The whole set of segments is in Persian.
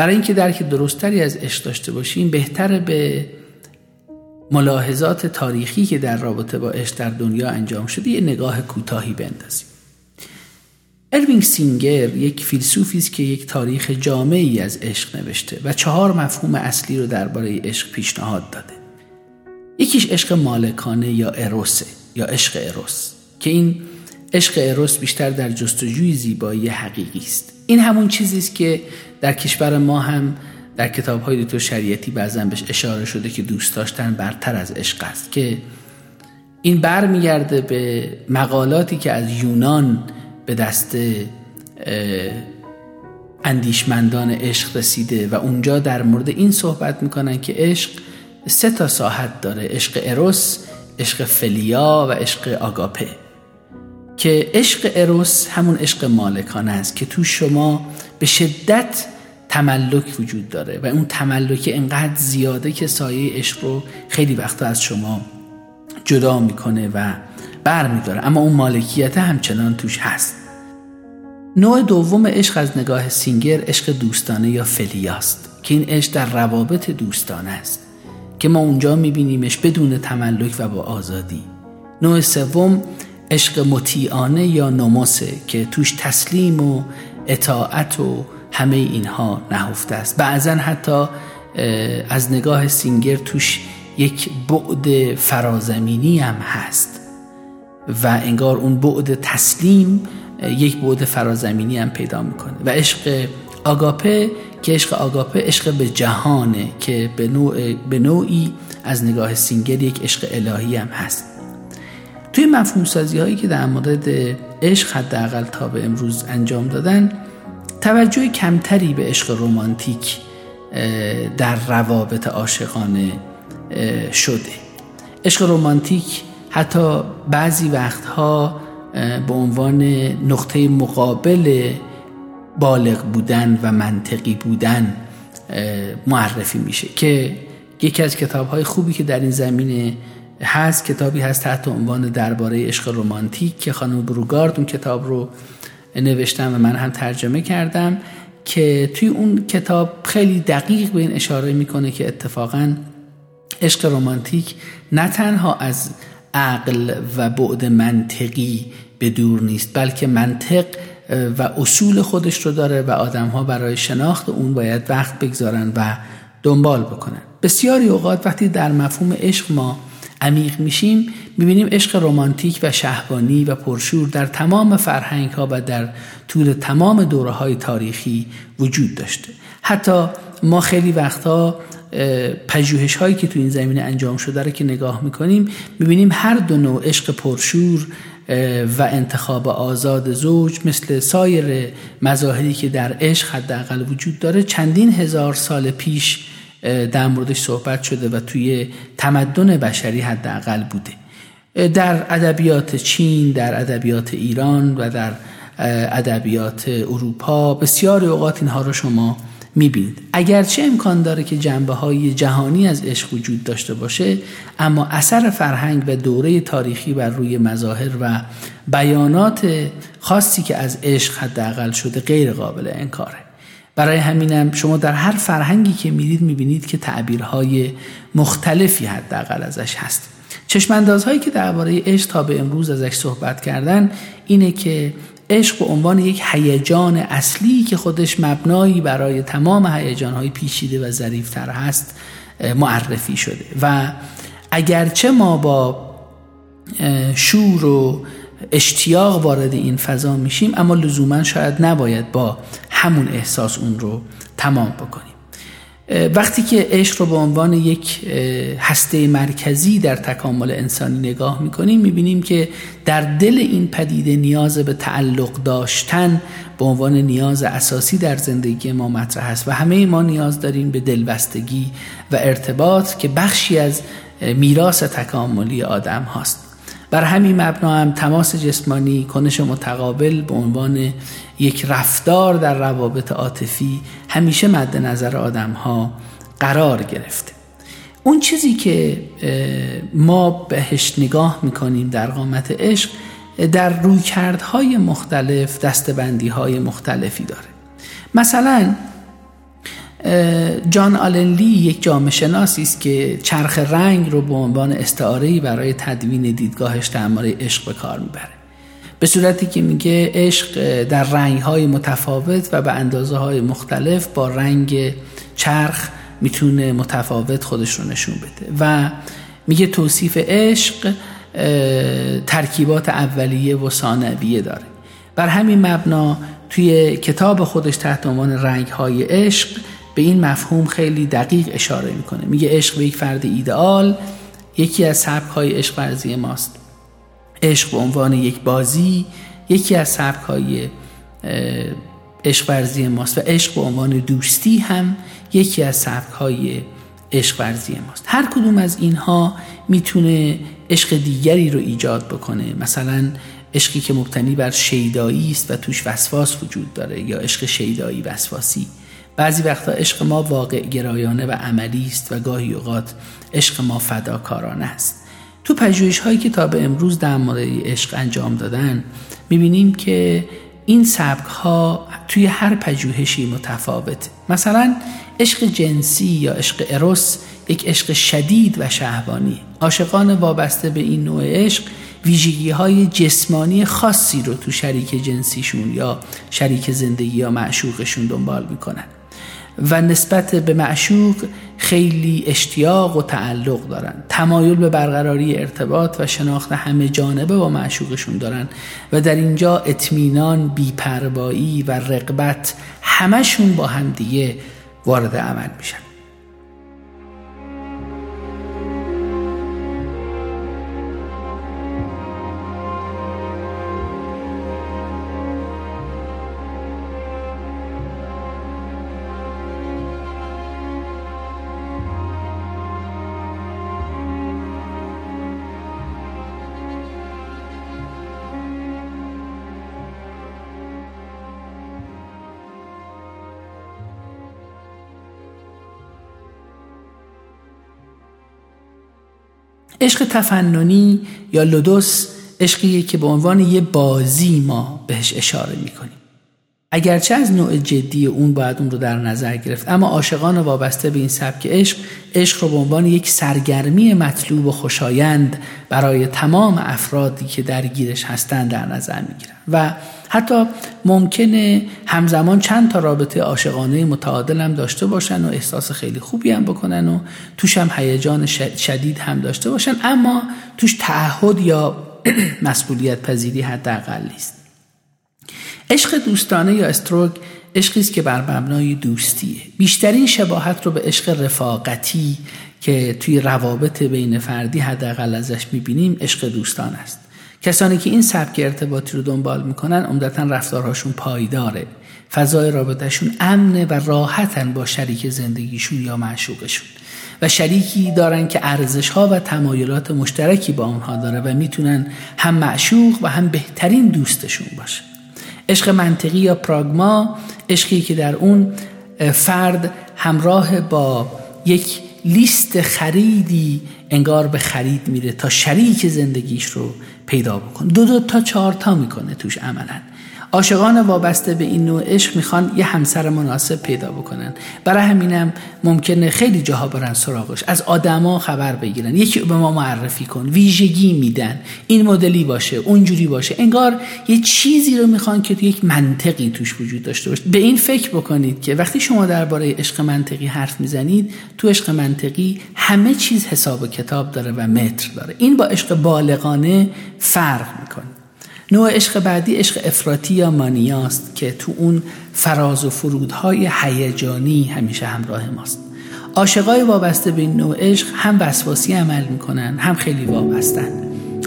برای اینکه درک درست‌تری از عشق داشته باشیم بهتره به ملاحظات تاریخی که در رابطه با عشق در دنیا انجام شده یه نگاه کوتاهی بندازیم. اروینگ سینگر یک فیلسوفی است که یک تاریخ جامعی از عشق نوشته و چهار مفهوم اصلی رو درباره عشق پیشنهاد داده. یکیش عشق مالکانه یا اروسه یا عشق اروس که این عشق اروس بیشتر در جستجوی زیبایی حقیقی است. این همون چیزی است که در کشور ما هم در کتاب های دکتر شریعتی بعضا بهش اشاره شده که دوست داشتن برتر از عشق است که این بر میگرده به مقالاتی که از یونان به دست اندیشمندان عشق رسیده و اونجا در مورد این صحبت می‌کنن که عشق سه تا ساحت داره عشق اروس عشق فلیا و عشق آگاپه که عشق اروس همون عشق مالکانه است که تو شما به شدت تملک وجود داره و اون تملک اینقدر زیاده که سایه عشق رو خیلی وقتا از شما جدا می‌کنه و بر میداره اما اون مالکیت همچنان توش هست. نوع دوم عشق از نگاه سینگر عشق دوستانه یا فلیاست که این عشق در روابط دوستانه است که ما اونجا میبینیمش بدون تملک و با آزادی. نوع سوم عشق مطیعانه یا نماسه که توش تسلیم و اطاعت و همه اینها نهفته است. بعضا حتی از نگاه سینگر توش یک بعد فرازمینی هم هست و انگار اون بعد تسلیم یک بعد فرازمینی هم پیدا می‌کنه. و عشق آگاپه که عشق آگاپه عشق به جهانه که به, نوع به نوعی از نگاه سینگر یک عشق الهی هم هست. توی مفهوم سازی هایی که در مورد عشق حداقل تا به امروز انجام دادن توجه کمتری به عشق رومانتیک در روابط عاشقانه شده. عشق رومانتیک حتی بعضی وقتها به عنوان نقطه مقابل بالغ بودن و منطقی بودن معرفی میشه که یکی از کتاب های خوبی که در این زمینه هست کتابی هست تحت عنوان درباره عشق رومانتیک که خانم بروگارد اون کتاب رو نوشتم و من هم ترجمه کردم که توی اون کتاب خیلی دقیق به این اشاره می‌کنه که اتفاقا عشق رومانتیک نه تنها از عقل و بعد منطقی به دور نیست بلکه منطق و اصول خودش رو داره و آدم ها برای شناخت اون باید وقت بگذارن و دنبال بکنن. بسیاری اوقات وقتی در مفهوم عشق ما عمیق میشیم می‌بینیم عشق رمانتیک و شهبانی و پرشور در تمام فرهنگ ها و در طول تمام دوره های تاریخی وجود داشته. حتی ما خیلی وقتها پژوهش هایی که تو این زمینه انجام شده رو که نگاه می‌کنیم می‌بینیم هر دو نوع عشق پرشور و انتخاب آزاد زوج مثل سایر مظاهری که در عشق حداقل وجود داره چندین هزار سال پیش در موردش صحبت شده و توی تمدن بشری حداقل بوده. در ادبیات چین در ادبیات ایران و در ادبیات اروپا بسیار اوقات اینها رو شما می‌بینید. اگرچه امکان داره که جنبه های جهانی از عشق وجود داشته باشه اما اثر فرهنگ و دوره تاریخی بر روی مظاهر و بیانات خاصی که از عشق حداقل شده غیر قابل انکاره. برای همینم شما در هر فرهنگی که میرید می‌بینید که تعبیرهای مختلفی حداقل ازش هست. چشماندازهایی که درباره عشق تا به امروز ازش صحبت کردن اینه که عشق به عنوان یک هیجان اصلی که خودش مبنایی برای تمام هیجانهای پیچیده و ظریفتر هست معرفی شده. و اگرچه ما با شور و اشتیاق وارد این فضا میشیم اما لزوما شاید نباید با همون احساس اون رو تمام بکنیم. وقتی که عشق رو به عنوان یک هسته مرکزی در تکامل انسانی نگاه می‌کنیم می‌بینیم که در دل این پدیده نیاز به تعلق داشتن به عنوان نیاز اساسی در زندگی ما مطرح است و همه ما نیاز داریم به دلبستگی و ارتباط که بخشی از میراث تکاملی آدم هاست. بر همین مبنا هم تماس جسمانی کنش متقابل به عنوان یک رفتار در روابط عاطفی همیشه مد نظر آدم ها قرار گرفته. اون چیزی که ما بهش نگاه می‌کنیم در قامت عشق در رویکردهای مختلف دستبندی های مختلفی داره. مثلا جان آلنلی یک جامعه شناسی است که چرخ رنگ رو به عنوان استعاره‌ای برای تدوین دیدگاهش درباره عشق به کار می‌بره. به صورتی که میگه عشق در رنگهای متفاوت و به اندازه های مختلف با رنگ چرخ می‌تونه متفاوت خودش رو نشون بده. و میگه توصیف عشق ترکیبات اولیه و ثانویه داره. بر همین مبنا توی کتاب خودش تحت عنوان رنگ های عشق به این مفهوم خیلی دقیق اشاره می‌کنه. میگه عشق به یک فرد ایدئال یکی از سبک های عشق ورزی ماست. عشق به عنوان یک بازی یکی از سبک های عشق ورزی ماست و عشق به عنوان دوستی هم یکی از سبک های عشق ورزی ماست. هر کدوم از اینها می‌تونه عشق دیگری رو ایجاد بکنه. مثلا عشقی که مبتنی بر شیدایی است و توش وسواس وجود داره یا عشق شیدایی وسواسی. بعضی وقتا عشق ما واقع گرایانه و عملی است و گاهی اوقات عشق ما فداکارانه است. تو پژوهش هایی که تا به امروز در مورد عشق انجام دادن می‌بینیم که این سبک ها توی هر پژوهشی متفاوت مثلا عشق جنسی یا عشق اروس یک عشق شدید و شهوانی. عاشقان وابسته به این نوع عشق ویژگی های جسمانی خاصی رو تو شریک جنسیشون یا شریک زندگی یا معشوقشون دنبال می‌کنن. و نسبت به معشوق خیلی اشتیاق و تعلق دارن. تمایل به برقراری ارتباط و شناخت همه جانبه با معشوقشون دارن و در اینجا اطمینان بیپربایی و رقبت همشون با هم دیگه وارد عمل میشن. عشق تفننی یا لودوس عشقیه که به عنوان یه بازی ما بهش اشاره می‌کنیم. اگرچه از نوع جدی اون باید اون رو در نظر گرفت اما عاشقان وابسته به این سبک عشق عشق رو به عنوان یک سرگرمی مطلوب و خوشایند برای تمام افرادی که درگیرش هستند در نظر می‌گیرن. و حتی ممکنه همزمان چند تا رابطه عاشقانه متعادل هم داشته باشن و احساس خیلی خوبی هم بکنن و توش هم هیجان شدید هم داشته باشن اما توش تعهد یا مسئولیت پذیری حداقل نیست. عشق دوستانه یا استروک عشقی است که بر مبنای دوستیه. بیشترین شباهت رو به عشق رفاقتی که توی روابط بین فردی حداقل ازش می‌بینیم عشق دوستان است. کسانی که این سبک ارتباطی رو دنبال می‌کنن عمدتا رفتارهاشون پایداره. فضای رابطهشون امنه و راحتن با شریک زندگیشون یا معشوقشون. و شریکی دارن که ارزش ها و تمایلات مشترکی با اونها داره و می‌تونن هم معشوق و هم بهترین دوستشون باشه. عشق منطقی یا پراگما عشقی که در اون فرد همراه با یک لیست خریدی انگار به خرید میره تا شریک زندگیش رو پیدا بکن دو دو تا چهار تا می‌کنه توش عملا. عاشقان وابسته به این نوع عشق می‌خوان یه همسر مناسب پیدا بکنن. برای همینم ممکنه خیلی جاها برن سراغش. از آدما خبر بگیرن. یکی به ما معرفی کن. ویژگی میدن. این مدلی باشه اونجوری باشه. انگار یه چیزی رو می‌خوان که تو یک منطقی توش وجود داشته باشه. به این فکر بکنید که وقتی شما درباره عشق منطقی حرف می‌زنید تو عشق منطقی همه چیز حساب و کتاب داره و متر داره. این با عشق بالغانه فرق می‌کنه. نوع عشق بعدی عشق افراطی یا مانیاست که تو اون فراز و فرودهای هیجانی همیشه همراه ماست. عاشقای وابسته به این نوع عشق هم وسواسی عمل می‌کنن هم خیلی وابستن.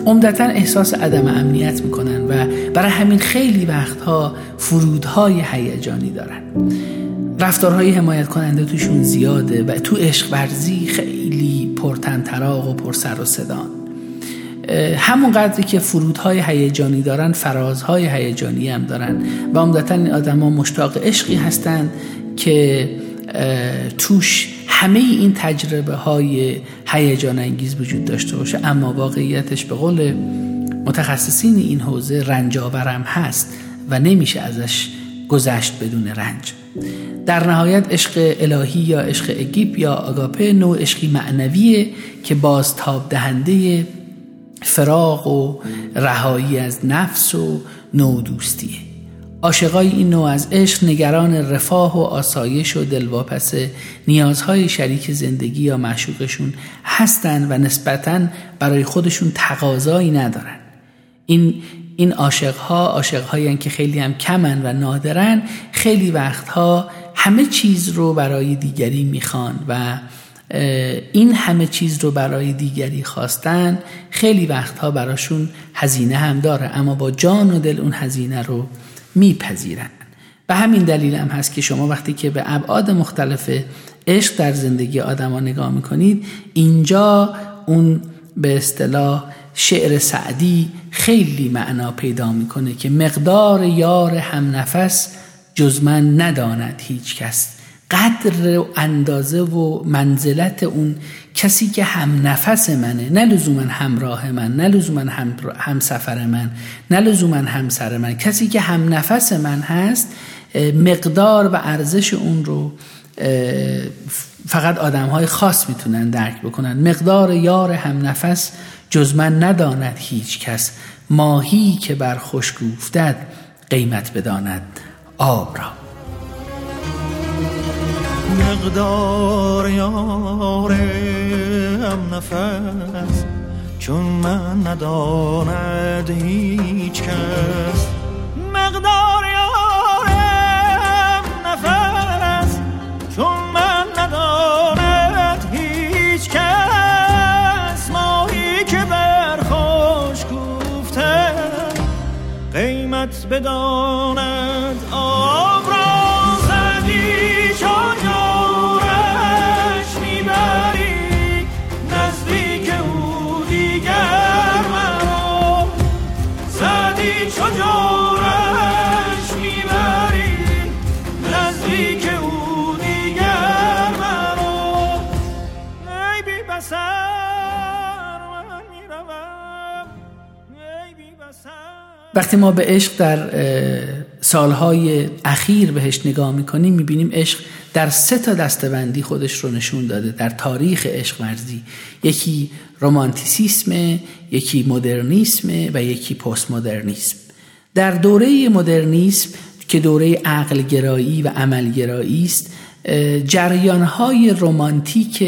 عمدتا احساس عدم امنیت می‌کنن و برای همین خیلی وقتها فرودهای هیجانی دارن. رفتارهای حمایت کننده توشون زیاده و تو عشق ورزی خیلی پرتنطراق و پرسر و صدان. همون قدری که فرودهای هیجانی دارن فرازهای هیجانی هم دارن. و عمدتا این آدما مشتاق عشقی هستند که توش همه این تجربه های هیجان انگیز وجود داشته باشه. اما واقعیتش به قول متخصصین این حوزه رنجاورم هست و نمیشه ازش گذشت بدون رنج. در نهایت عشق الهی یا عشق اگیپ یا آگاپه نوع عشقی معنویه که بازتاب دهنده فراغ و رهایی از نفس و نودوستیه. عاشقای این نوع از عشق نگران رفاه و آسایش و دلواپس نیازهای شریک زندگی یا معشوقشون هستن و نسبتا برای خودشون تقاضایی ندارن. این این عاشقها عاشقهایی که خیلی هم کمن و نادرن خیلی وقتها همه چیز رو برای دیگری می‌خوان و این همه چیز رو برای دیگری خواستن خیلی وقتها براشون هزینه هم داره اما با جان و دل اون هزینه رو میپذیرن. و همین دلیل هم هست که شما وقتی که به ابعاد مختلف عشق در زندگی آدما نگاه می‌کنید اینجا اون به اصطلاح شعر سعدی خیلی معنا پیدا می‌کنه که مقدار یار هم نفس جز من نداند هیچ کس قدر و اندازه و منزلت اون کسی که هم نفس منه نه لزوما همراه من نه لزوما هم, سفر من نه لزوما همسر من کسی که هم نفس من هست مقدار و ارزش اون رو فقط آدم های خاص می‌تونن درک بکنن. مقدار یار هم نفس جز من نداند هیچ کس. ماهی که بر خشک افتد قیمت بداند. آب را. مقدار یارم نفس چون من نداند هیچ کس. مقدار یارم نفس چون من نداند هیچ کس. ماهی که بر خوش گفته قیمت بداند. وقتی ما به عشق در سالهای اخیر بهش نگاه می‌کنیم می‌بینیم عشق در سه تا دستبندی خودش رو نشون داده. در تاریخ عشق ورزی. یکی رومانتیسیسم یکی مدرنیسم و یکی پست مدرنیسم در دوره مدرنیسم که دوره عقل گرایی و عمل گرایی است جریانهای رومانتیک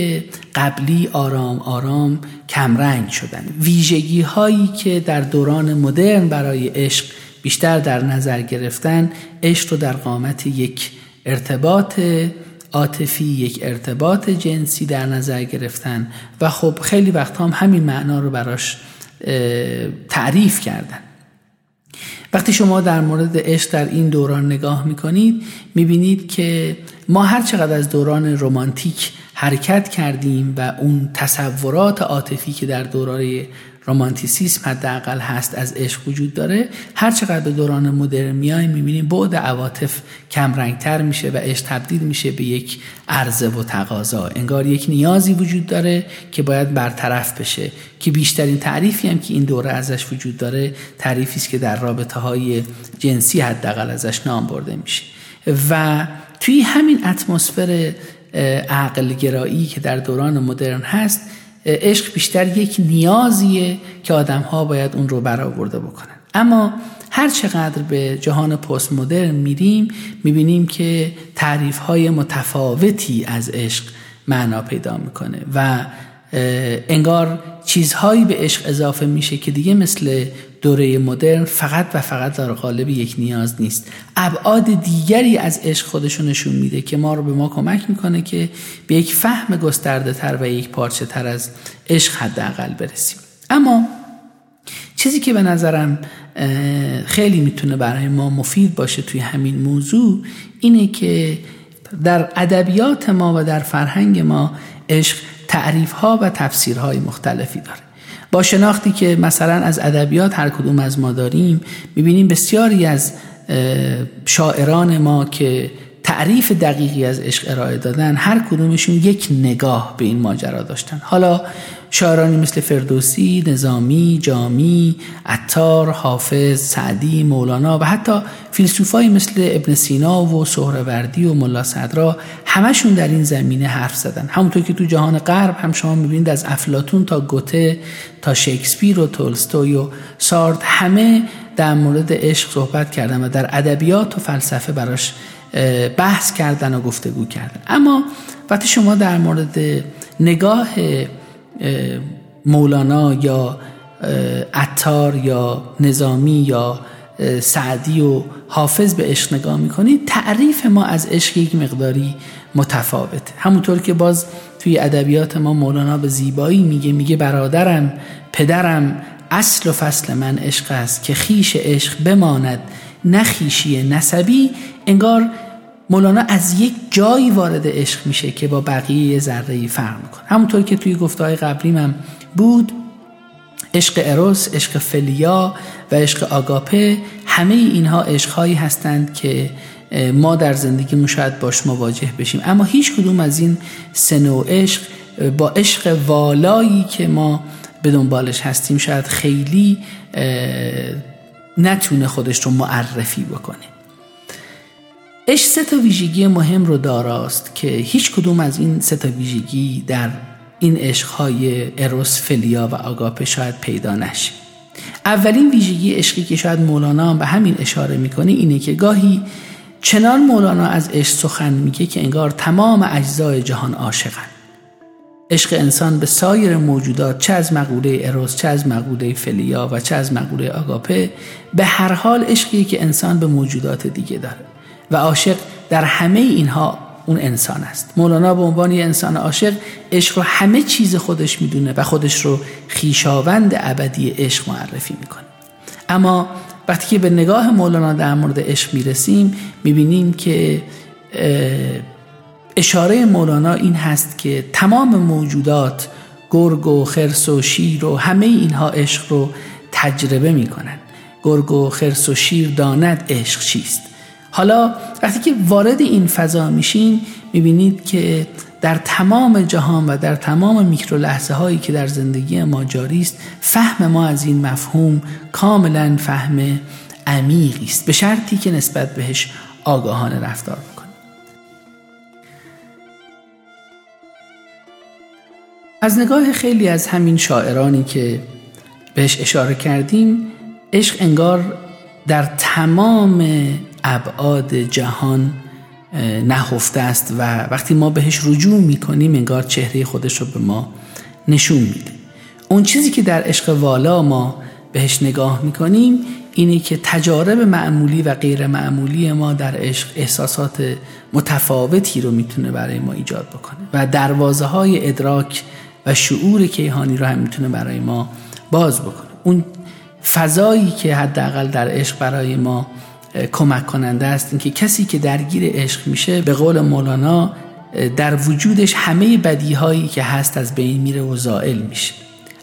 قبلی آرام آرام کمرنگ شدن ویژگی هایی که در دوران مدرن برای عشق بیشتر در نظر گرفتن عشق رو در قامت یک ارتباط عاطفی یک ارتباط جنسی در نظر گرفتن. و خب خیلی وقت هم همین معنا رو براش تعریف کردن. وقتی شما در مورد عشق در این دوران نگاه می‌کنید می‌بینید که ما هر چقدر از دوران رمانتیک حرکت کردیم و اون تصورات عاطفی که در دوران رومانتیسیسم حداقل هست از عشق وجود داره. هر چقدر به دوران مدرن میایم می‌بینیم بعد عواطف کم رنگتر میشه و عشق تبدیل میشه به یک عرضه و تقاضا. انگار یک نیازی وجود داره که باید برطرف بشه. که بیشترین تعریفی هم که این دوره ازش وجود داره تعریفی است که در رابطه های جنسی حداقل ازش نام برده میشه. و توی همین اتمسفر عقل گرایی که در دوران مدرن هست عشق بیشتر یک نیازیه که آدم ها باید اون رو برآورده بکنن. اما هر چقدر به جهان پست مدرن میریم می‌بینیم که تعریف های متفاوتی از عشق معنا پیدا می‌کنه و انگار چیزهایی به عشق اضافه میشه که دیگه مثل دوره مدرن فقط و فقط در قالب یک نیاز نیست. ابعاد دیگری از عشق خودشو نشون میده که ما رو به ما کمک می‌کنه که به یک فهم گسترده تر و یک پارچه تر از عشق حداقل برسیم. اما چیزی که به نظرم خیلی می‌تونه برای ما مفید باشه توی همین موضوع اینه که در ادبیات ما و در فرهنگ ما عشق تعریف ها و تفسیرهای مختلفی داره. با شناختی که مثلا از ادبیات هر کدوم از ما داریم می‌بینیم بسیاری از شاعران ما که تعریف دقیقی از عشق ارائه دادن هر کدومشون یک نگاه به این ماجرا داشتن. حالا شاعرانی مثل فردوسی، نظامی، جامی، عطار، حافظ، سعدی، مولانا و حتی فیلسوفایی مثل ابن سینا و سهروردی و ملا صدرا همشون در این زمینه حرف زدن. همونطور که تو جهان غرب هم شما می‌بینید از افلاتون تا گوته تا شکسپیر و تولستوی و سارد همه در مورد عشق صحبت کردن و در ادبیات و فلسفه براش بحث کردن و گفتگو کردن. اما وقتی شما در مورد نگاه مولانا یا عطار یا نظامی یا سعدی و حافظ به عشق نگاه می‌کنید تعریف ما از عشق یک مقداری متفاوته. همونطور که باز توی ادبیات ما مولانا به زیبایی میگه میگه برادرم پدرم اصل و فصل من عشق است که خیش عشق بماند نخیشی نسبی انگار مولانا از یک جایی وارد عشق میشه که با بقیه ذره فرق می‌کنه. همونطور که توی گفتهای قبلیم هم بود عشق اروس، عشق فلیا و عشق آگاپه همه اینها عشقهایی هستند که ما در زندگی شاید باش مواجه بشیم. اما هیچ کدوم از این سه عشق با عشق والایی که ما به دنبالش هستیم شاید خیلی نتونه خودش رو معرفی بکنه. عشق سه تا ویژگی مهم رو داراست که هیچ کدوم از این سه تا ویژگی در این عشقهای اروس فلیا و آگاپه شاید پیدا نشه. اولین ویژگی عشقی که شاید مولانا هم به همین اشاره می‌کنه اینه که گاهی چنان مولانا از عشق سخن میگه که انگار تمام اجزای جهان عاشقن. عشق انسان به سایر موجودات چه از مقوله اروس چه از مقوله فلیا و چه از مقوله آگاپه به هر حال عشقی که انسان به موجودات دیگه داره. و عاشق در همه اینها اون انسان است. مولانا به عنوان یه انسان عاشق عشق رو همه چیز خودش می‌دونه و خودش رو خیشاوند ابدی عشق معرفی می‌کنه. اما وقتی که به نگاه مولانا در مورد عشق می‌رسیم می‌بینیم که اشاره مولانا این هست که تمام موجودات گرگ و خرس و شیر و همه اینها عشق رو تجربه می‌کنن. گرگ و خرس و شیر داند عشق چیست؟ حالا وقتی که وارد این فضا میشین می‌بینید که در تمام جهان و در تمام میکرو لحظه هایی که در زندگی ما جاری است فهم ما از این مفهوم کاملا فهم عمیقی است به شرطی که نسبت بهش آگاهانه رفتار بکنیم. از نگاه خیلی از همین شاعرانی که بهش اشاره کردیم عشق انگار در تمام ابعاد جهان نهفته است و وقتی ما بهش رجوع می‌کنیم انگار چهره خودش رو به ما نشون میده. اون چیزی که در عشق والا ما بهش نگاه می‌کنیم اینه که تجارب معمولی و غیر معمولی ما در عشق احساسات متفاوتی رو می‌تونه برای ما ایجاد بکنه و دروازه های ادراک و شعور کیهانی رو هم می‌تونه برای ما باز بکنه. اون فضایی که حداقل در عشق برای ما کمک کننده است. اینکه کسی که درگیر عشق میشه به قول مولانا در وجودش همه بدی هایی که هست از بین میره و زائل میشه.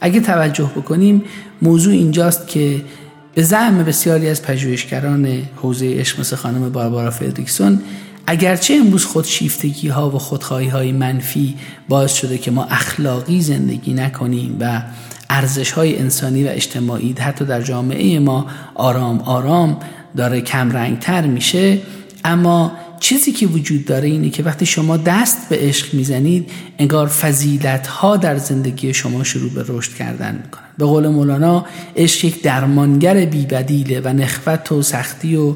اگه توجه بکنیم موضوع اینجاست که به زعم بسیاری از پژوهشگران حوزه عشق مثل خانم باربارا فردریکسون اگرچه امروز خودشیفتگی ها و خودخواهی های منفی باعث شده که ما اخلاقی زندگی نکنیم و ارزش های انسانی و اجتماعی حتی در جامعه ما آرام آرام داره کم تر میشه. اما چیزی که وجود داره اینه که وقتی شما دست به عشق می‌زنید انگار فضیلت ها در زندگی شما شروع به رشد کردن می‌کنن. به قول مولانا عشق یک درمانگر بیبدیله و نخوت و سختی و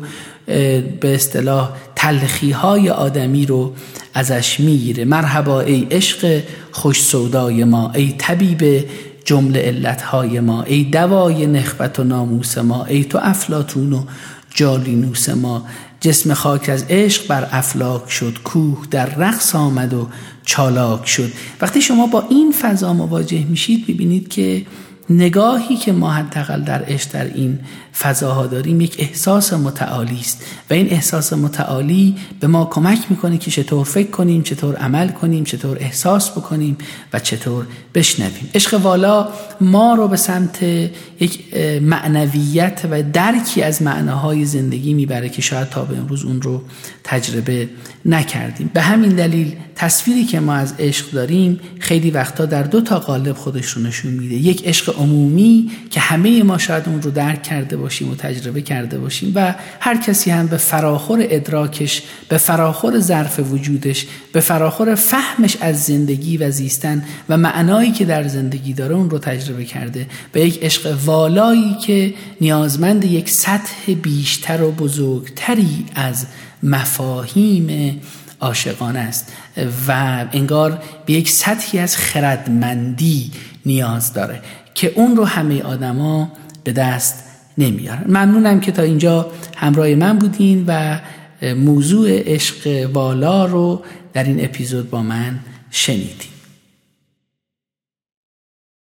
به اصطلاح تلخی های آدمی رو ازش می‌گیره. مرحبا ای عشق خوش سودای ما ای طبیب جمله علتهای ما ای دوای نخبت و ناموس ما ای تو افلاتون و جالینوس ما. جسم خاک از عشق بر افلاک شد کوه در رقص آمد و چالاک شد. وقتی شما با این فضا مواجه میشید ببینید که نگاهی که ما حداقل در عشق در این فضاها داریم یک احساس متعالی است و این احساس متعالی به ما کمک می‌کنه که چطور فکر کنیم چطور عمل کنیم چطور احساس بکنیم و چطور بشنویم. عشق والا ما رو به سمت یک معنویت و درکی از معناهای زندگی می‌بره که شاید تا به امروز اون رو تجربه نکردیم. به همین دلیل تصویری که ما از عشق داریم خیلی وقتا در دو تا قالب خودش رو نشون میده. یک عشق عمومی که همه ما شاید اون رو درک کرده باشیم و تجربه کرده باشیم و هر کسی هم به فراخور ادراکش به فراخور ظرف وجودش به فراخور فهمش از زندگی و زیستن و معنایی که در زندگی داره اون رو تجربه کرده به یک عشق والایی که نیازمند یک سطح بیشتر و بزرگتری از مفاهیم عاشقانه است و انگار به یک سطحی از خردمندی نیاز داره که اون رو همه آدما به دست نمیارن. ممنونم که تا اینجا همراه من بودین و موضوع عشق والا رو در این اپیزود با من شنیدین.